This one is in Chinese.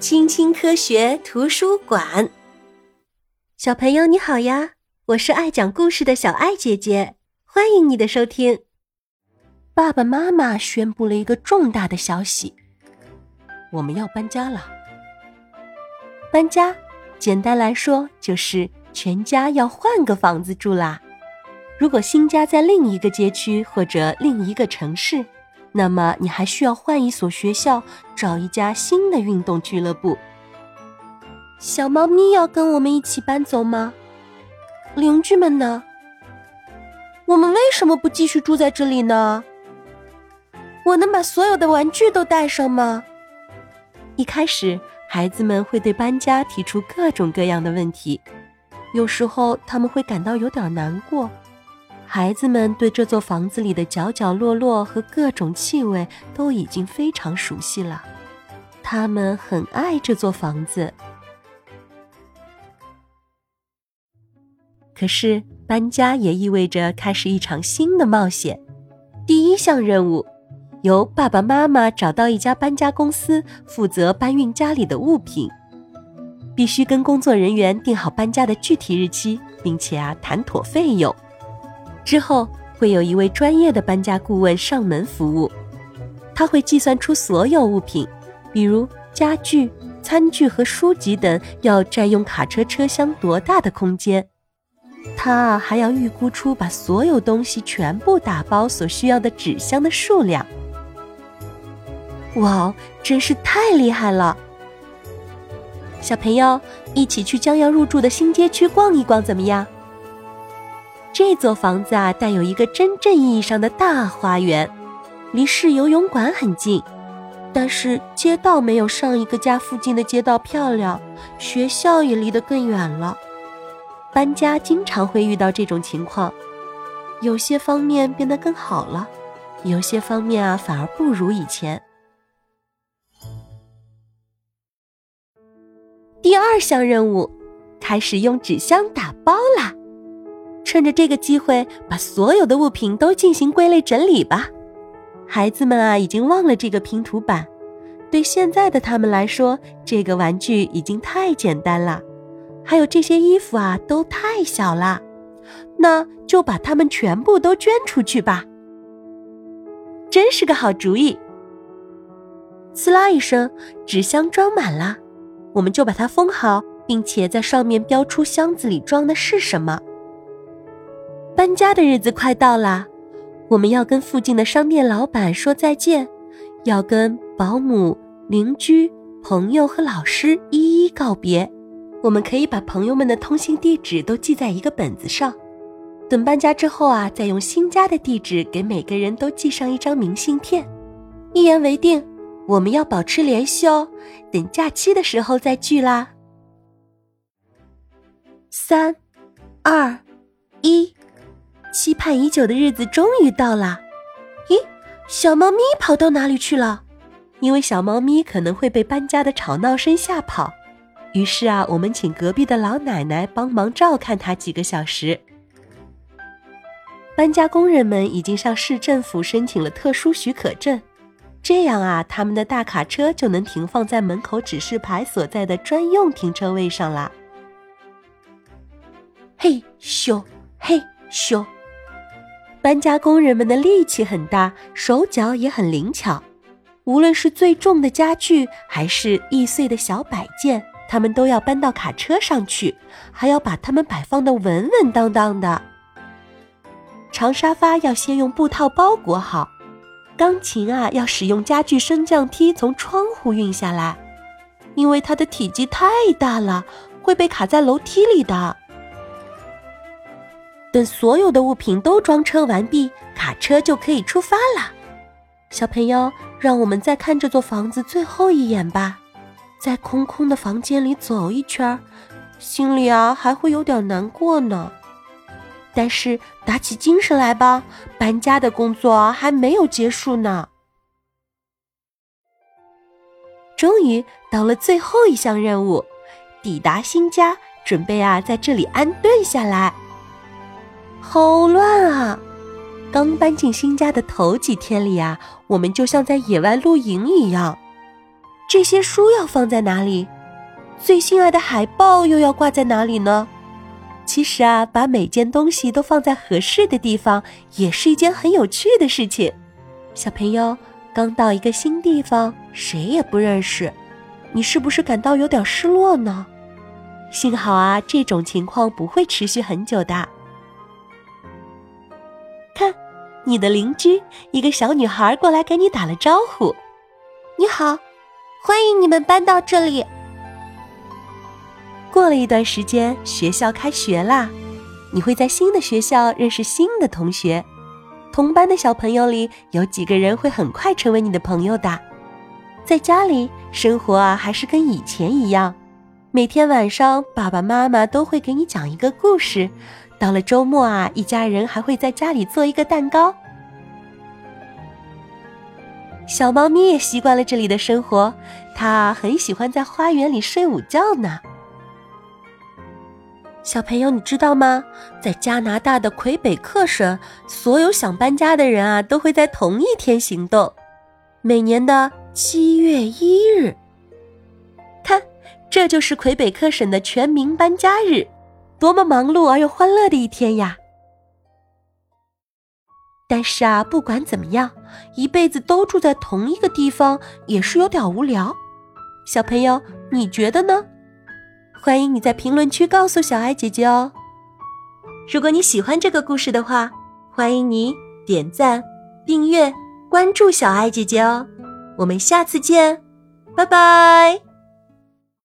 青青科学图书馆，小朋友你好呀！我是爱讲故事的小爱姐姐，欢迎你的收听。爸爸妈妈宣布了一个重大的消息：我们要搬家了。搬家，简单来说就是全家要换个房子住啦。如果新家在另一个街区或者另一个城市。那么你还需要换一所学校，找一家新的运动俱乐部。小猫咪要跟我们一起搬走吗？邻居们呢？我们为什么不继续住在这里呢？我能把所有的玩具都带上吗？一开始，孩子们会对搬家提出各种各样的问题，有时候他们会感到有点难过。孩子们对这座房子里的角角落落和各种气味都已经非常熟悉了，他们很爱这座房子。可是搬家也意味着开始一场新的冒险。第一项任务，由爸爸妈妈找到一家搬家公司，负责搬运家里的物品，必须跟工作人员定好搬家的具体日期，并且啊谈妥费用。之后会有一位专业的搬家顾问上门服务，他会计算出所有物品，比如家具、餐具和书籍等要占用卡车车厢多大的空间。他还要预估出把所有东西全部打包所需要的纸箱的数量。哇，真是太厉害了！小朋友，一起去将要入住的新街区逛一逛，怎么样？这座房子啊，带有一个真正意义上的大花园，离市游泳馆很近，但是街道没有上一个家附近的街道漂亮，学校也离得更远了。搬家经常会遇到这种情况，有些方面变得更好了，有些方面啊反而不如以前。第二项任务，开始用纸箱打包啦。趁着这个机会，把所有的物品都进行归类整理吧。孩子们啊，已经忘了这个拼图板，对现在的他们来说，这个玩具已经太简单了。还有这些衣服啊，都太小了。那就把它们全部都捐出去吧。真是个好主意。呲啦一声，纸箱装满了，我们就把它封好，并且在上面标出箱子里装的是什么。搬家的日子快到了，我们要跟附近的商店老板说再见，要跟保姆、邻居、朋友和老师一一告别。我们可以把朋友们的通信地址都记在一个本子上，等搬家之后啊，再用新家的地址给每个人都寄上一张明信片。一言为定，我们要保持联系哦。等假期的时候再聚啦。三、二、一。期盼已久的日子终于到了，咦，小猫咪跑到哪里去了？因为小猫咪可能会被搬家的吵闹声吓跑，于是啊，我们请隔壁的老奶奶帮忙照看它几个小时。搬家工人们已经向市政府申请了特殊许可证，这样啊，他们的大卡车就能停放在门口指示牌所在的专用停车位上啦。嘿咻，嘿咻。搬家工人们的力气很大，手脚也很灵巧。无论是最重的家具，还是易碎的小摆件，他们都要搬到卡车上去，还要把它们摆放的稳稳当当的。长沙发要先用布套包裹好，钢琴啊要使用家具升降梯从窗户运下来，因为它的体积太大了，会被卡在楼梯里的。等所有的物品都装车完毕，卡车就可以出发了。小朋友，让我们再看这座房子最后一眼吧，在空空的房间里走一圈，心里啊还会有点难过呢。但是打起精神来吧，搬家的工作还没有结束呢。终于到了最后一项任务，抵达新家，准备啊在这里安顿下来。好乱啊！刚搬进新家的头几天里啊，我们就像在野外露营一样。这些书要放在哪里？最心爱的海报又要挂在哪里呢？其实啊，把每件东西都放在合适的地方，也是一件很有趣的事情。小朋友刚到一个新地方，谁也不认识，你是不是感到有点失落呢？幸好啊，这种情况不会持续很久的。你的邻居一个小女孩过来给你打了招呼：“你好，欢迎你们搬到这里。”过了一段时间，学校开学啦，你会在新的学校认识新的同学。同班的小朋友里有几个人会很快成为你的朋友的。在家里生活啊，还是跟以前一样，每天晚上爸爸妈妈都会给你讲一个故事。到了周末啊，一家人还会在家里做一个蛋糕。小猫咪也习惯了这里的生活，它很喜欢在花园里睡午觉呢。小朋友，你知道吗？在加拿大的魁北克省，所有想搬家的人啊，都会在同一天行动，每年的七月一日。看，这就是魁北克省的全民搬家日，多么忙碌而又欢乐的一天呀！但是啊，不管怎么样，一辈子都住在同一个地方也是有点无聊。小朋友，你觉得呢？欢迎你在评论区告诉小爱姐姐哦。如果你喜欢这个故事的话，欢迎你点赞、订阅、关注小爱姐姐哦。我们下次见，拜拜。